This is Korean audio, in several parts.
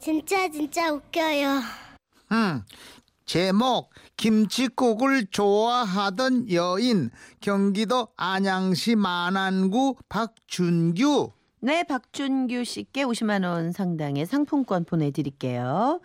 진짜 진짜 웃겨요. 음, 제목 김치국을 좋아하던 여인 경기도 안양시 만안구 박준규 네, 박준규 씨께 50만 원 상당의 상품권 보내드릴게요.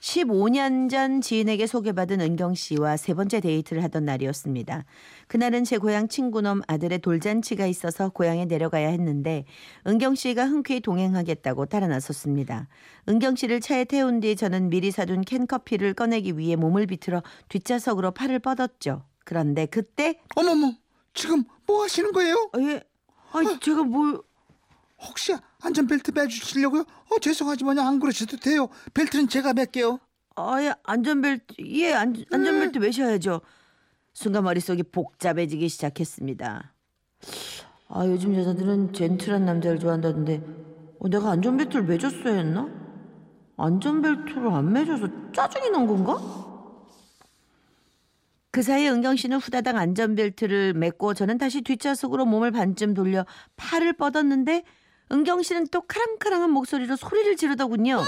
15년 전 지인에게 소개받은 은경 씨와 세 번째 데이트를 하던 날이었습니다. 그날은 제 고향 친구놈 아들의 돌잔치가 있어서 고향에 내려가야 했는데 은경 씨가 흔쾌히 동행하겠다고 따라 나섰습니다. 은경 씨를 차에 태운 뒤 저는 미리 사둔 캔커피를 꺼내기 위해 몸을 비틀어 뒷좌석으로 팔을 뻗었죠. 그런데 그때 어머머 지금 뭐 하시는 거예요? 아, 예, 아 제가 뭘 혹시 안전벨트 매주시려고요? 어 죄송하지만 안 그러셔도 돼요. 벨트는 제가 맬게요. 아 예 안전벨트 예 안, 안전벨트 매셔야죠. 순간 머릿속이 복잡해지기 시작했습니다. 아 요즘 여자들은 젠틀한 남자를 좋아한다던데 어, 내가 안전벨트를 매줬어야 했나? 안전벨트를 안 매줘서 짜증이 난 건가? 그 사이 은경 씨는 후다닥 안전벨트를 맸고 저는 다시 뒷좌석으로 몸을 반쯤 돌려 팔을 뻗었는데 은경 씨는 또 카랑카랑한 목소리로 소리를 지르더군요.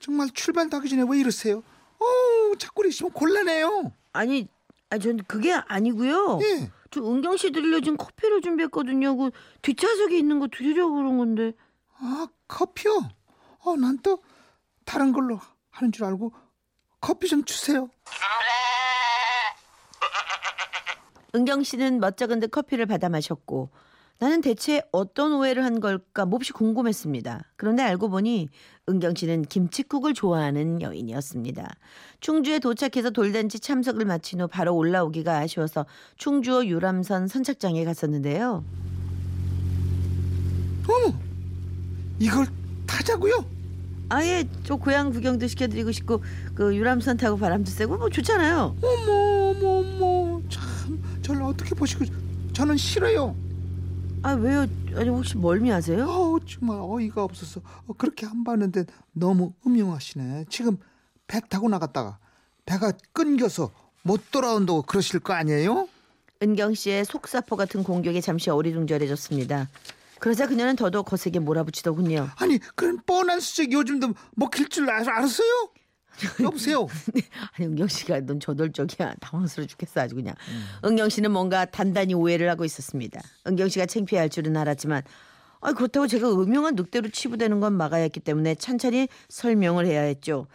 정말 출발도 하기 전에 왜 이러세요? 어 자꾸 이러시면 곤란해요. 아니, 아니 전 그게 아니고요. 예. 저 은경 씨 지금 커피를 준비했거든요. 그 뒷좌석에 있는 거 드리려고 그런 건데. 아 커피요? 어 난 또 다른 걸로 하는 줄 알고 커피 좀 주세요. 은경 씨는 멋쩍은 듯 커피를 받아 마셨고 나는 대체 어떤 오해를 한 걸까 몹시 궁금했습니다. 그런데 알고 보니 은경 씨는 김치국을 좋아하는 여인이었습니다. 충주에 도착해서 돌잔치 참석을 마친 후 바로 올라오기가 아쉬워서 충주호 유람선 선착장에 갔었는데요. 어머 이걸 타자고요? 아예 저 고향 구경도 시켜드리고 싶고 그 유람선 타고 바람도 쐬고 뭐 좋잖아요. 어머 어머 어머 참 저를 어떻게 보시고 저는 싫어요. 아 왜요? 아니 혹시 멀미하세요? 어우 정말 어이가 없어서 어, 그렇게 안 봤는데 너무 음흉하시네. 지금 배 타고 나갔다가 배가 끊겨서 못 돌아온다고 그러실 거 아니에요? 은경 씨의 속사포 같은 공격에 잠시 어리둥절해졌습니다. 그러자 그녀는 더더욱 거세게 몰아붙이더군요. 아니 그런 뻔한 수작 요즘도 먹힐 줄 알, 알았어요? 여보세요. 아니 은경 씨가 넌 저돌적이야. 당황스러워 죽겠어 아주 그냥. 은경 씨는 뭔가 단단히 오해를 하고 있었습니다. 은경 씨가 창피할 줄은 알았지만 아 그렇다고 제가 음흉한 늑대로 치부되는 건 막아야 했기 때문에 찬찬히 설명을 해야 했죠.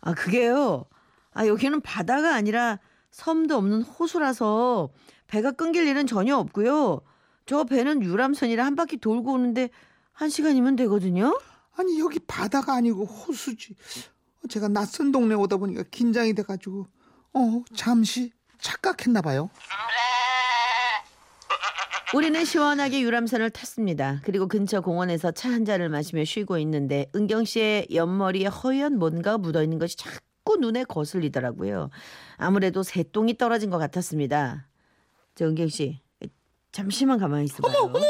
아 그게요. 아 여기는 바다가 아니라 섬도 없는 호수라서 배가 끊길 일은 전혀 없고요. 저 배는 유람선이라 한 바퀴 돌고 오는데 한 시간이면 되거든요. 아니 여기 바다가 아니고 호수지. 어, 제가 낯선 동네 오다 보니까 긴장이 돼가지고 어 잠시 착각했나 봐요. 우리는 시원하게 유람선을 탔습니다. 그리고 근처 공원에서 차 한 잔을 마시며 쉬고 있는데 은경 씨의 옆머리에 허연 뭔가가 묻어 있는 것이 자꾸 눈에 거슬리더라고요. 아무래도 새똥이 떨어진 것 같았습니다. 저 은경 씨 잠시만 가만히 있어봐요. 어머 어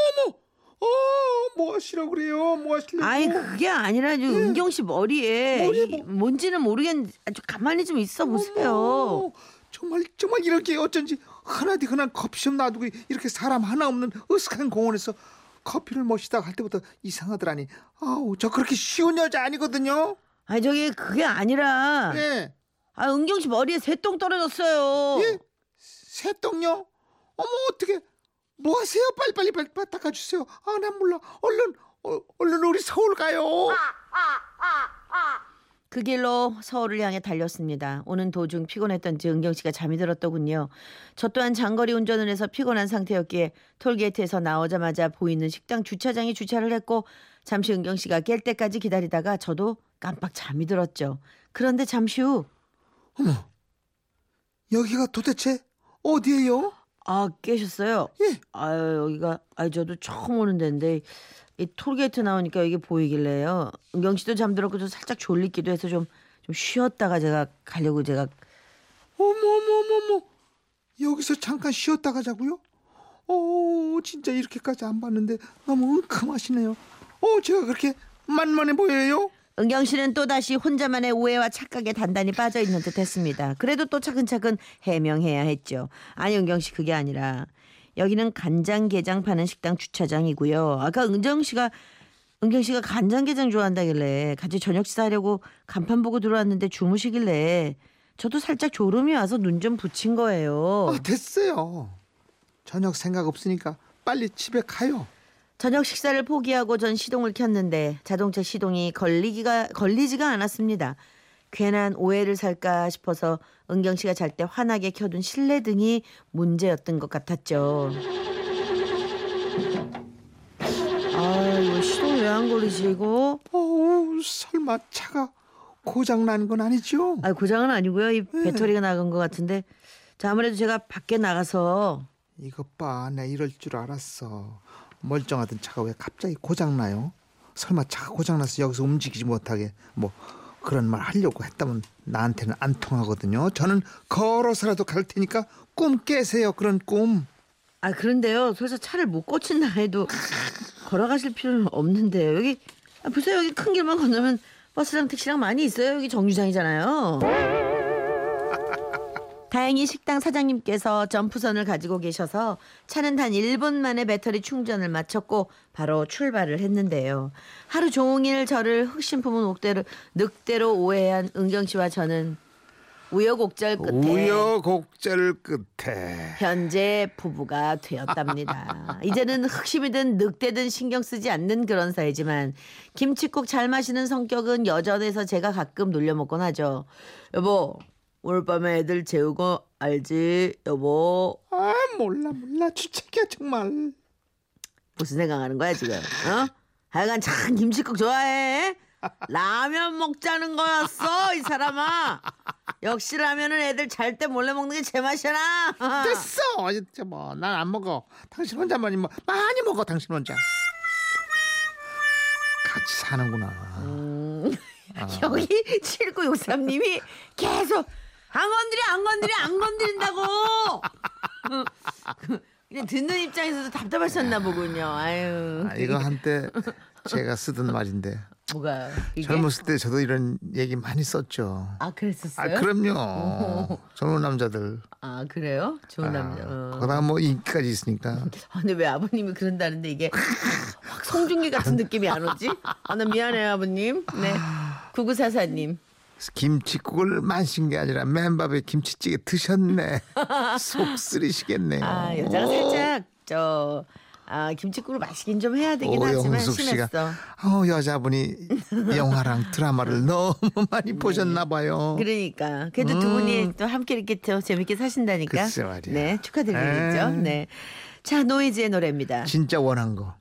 뭐 하시라고 그래요? 뭐 하시려고? 아니 그게 아니라 저 은경 씨 머리에 이- 뭐- 뭔지는 모르겠는데 아주 가만히 좀 있어 보세요. 어머, 정말 정말 이렇게 어쩐지 하나디 흔한 커피숍 놔두고 이렇게 사람 하나 없는 으슥한 공원에서 커피를 마시다가 할 때부터 이상하더라니. 아우 저 그렇게 쉬운 여자 아니거든요. 아니 저기 그게 아니라 예. 아 은경 씨 머리에 새똥 떨어졌어요. 예? 새똥요? 어머 어떻게 뭐 하세요? 빨리빨리 빨리 빨리 닦아주세요. 아 난 몰라. 얼른 어, 얼른 우리 서울 가요. 그 길로 서울을 향해 달렸습니다. 오는 도중 피곤했던지 은경 씨가 잠이 들었더군요. 저 또한 장거리 운전을 해서 피곤한 상태였기에 톨게이트에서 나오자마자 보이는 식당 주차장에 주차를 했고 잠시 은경 씨가 깰 때까지 기다리다가 저도 깜빡 잠이 들었죠. 그런데 잠시 후 어머 여기가 도대체 어디예요? 아, 깨셨어요? 예. 아유, 여기가, 아 저도 처음 오는 데인데, 이 톨게이트 나오니까 이게 보이길래요. 은경 씨도 잠들었고, 저 살짝 졸리기도 해서 좀, 좀 쉬었다가 제가 가려고 제가, 어머 어머 어머 어머 여기서 잠깐 쉬었다 가자고요? 어 진짜 이렇게까지 안 봤는데 너무 은큼하시네요. 어 제가 그렇게 만만해 보여요? 은경 씨는 또다시 혼자만의 오해와 착각에 단단히 빠져 있는 듯 했습니다. 그래도 또 차근차근 해명해야 했죠. 아니, 은경 씨 그게 아니라, 여기는 간장게장 파는 식당 주차장이고요. 아까 은정 씨가 은경 씨가 간장게장 좋아한다길래 같이 저녁 식사하려고 간판 보고 들어왔는데 주무시길래 저도 살짝 졸음이 와서 눈 좀 붙인 거예요. 아, 됐어요. 저녁 생각 없으니까 빨리 집에 가요. 저녁 식사를 포기하고 전 시동을 켰는데 자동차 시동이 걸리기가 걸리지가 않았습니다. 괜한 오해를 살까 싶어서 은경 씨가 잘 때 환하게 켜둔 실내등이 문제였던 것 같았죠. 아 이거 시동 왜 안 걸리지 이거? 어우, 설마 차가 고장 난 건 아니죠? 아 고장은 아니고요. 이 배터리가 나간 것 같은데. 자 아무래도 제가 밖에 나가서 이것 봐, 내 이럴 줄 알았어. 멀쩡하던 차가 왜 갑자기 고장 나요? 설마 차가 고장 나서 여기서 움직이지 못하게 뭐 그런 말 하려고 했다면 나한테는 안 통하거든요. 저는 걸어서라도 갈 테니까 꿈 깨세요. 그런 꿈. 아 그런데요. 그래서 차를 못 고친다 해도 걸어가실 필요는 없는데요. 여기 아, 보세요. 여기 큰 길만 건너면 버스랑 택시랑 많이 있어요. 여기 정류장이잖아요. 다행히 식당 사장님께서 점프선을 가지고 계셔서 차는 단 1분 만에 배터리 충전을 마쳤고 바로 출발을 했는데요. 하루 종일 저를 흑심 품은 옥대로 늑대로 오해한 은경 씨와 저는 우여곡절 끝에 우여곡절 끝에 현재 부부가 되었답니다. 이제는 흑심이든 늑대든 신경 쓰지 않는 그런 사이지만 김치국 잘 마시는 성격은 여전해서 제가 가끔 놀려먹곤 하죠. 여보 오늘 밤에 애들 재우고 알지 여보 아 몰라 몰라 주책이야 정말. 무슨 생각하는 거야 지금 어? 하여간 참 김치국 좋아해 라면 먹자는 거였어 이 사람아 역시 라면은 애들 잘 때 몰래 먹는 게 제맛이잖아 됐어. 진짜 뭐난 안 먹어. 당신 혼자만이 뭐 많이 먹어. 당신 혼자. 같이 사는구나. 여기 7963님이 계속 안 건드려 안 건드려 안 건드린다고! 그냥 듣는 입장에서도 답답하셨나 보군요. 아유. 아, 이거 한때 제가 쓰던 말인데. 뭐가 이게? 젊었을 때 저도 이런 얘기 많이 썼죠. 아아 그랬었어요? 그럼요. 젊은 남자들. 아, 그래요? 좋은 남자. 어. 거기다 뭐 인기까지 있으니까. 아, 근데 왜 아버님이 그런다는데 이게 확 송중기 같은 느낌이 안 오지? 아나 미안해요 아버님. 네. 구구사사님 김치국을 마신 게 아니라 맨밥에 김치찌개 드셨네. 속 쓰리시겠네요. 아 여자가 살짝 저 아, 김치국을 마시긴 좀 해야 되긴 하지만 씨가 심했어. 어, 여자분이 영화랑 드라마를 너무 많이 보셨나 봐요. 그러니까 그래도 두 분이 또 함께 이렇게 더 재밌게 사신다니까. 음. 글쎄 말이야. 네 축하드리겠죠. 에이. 네. 자 노이즈의 노래입니다. 진짜 원한 거.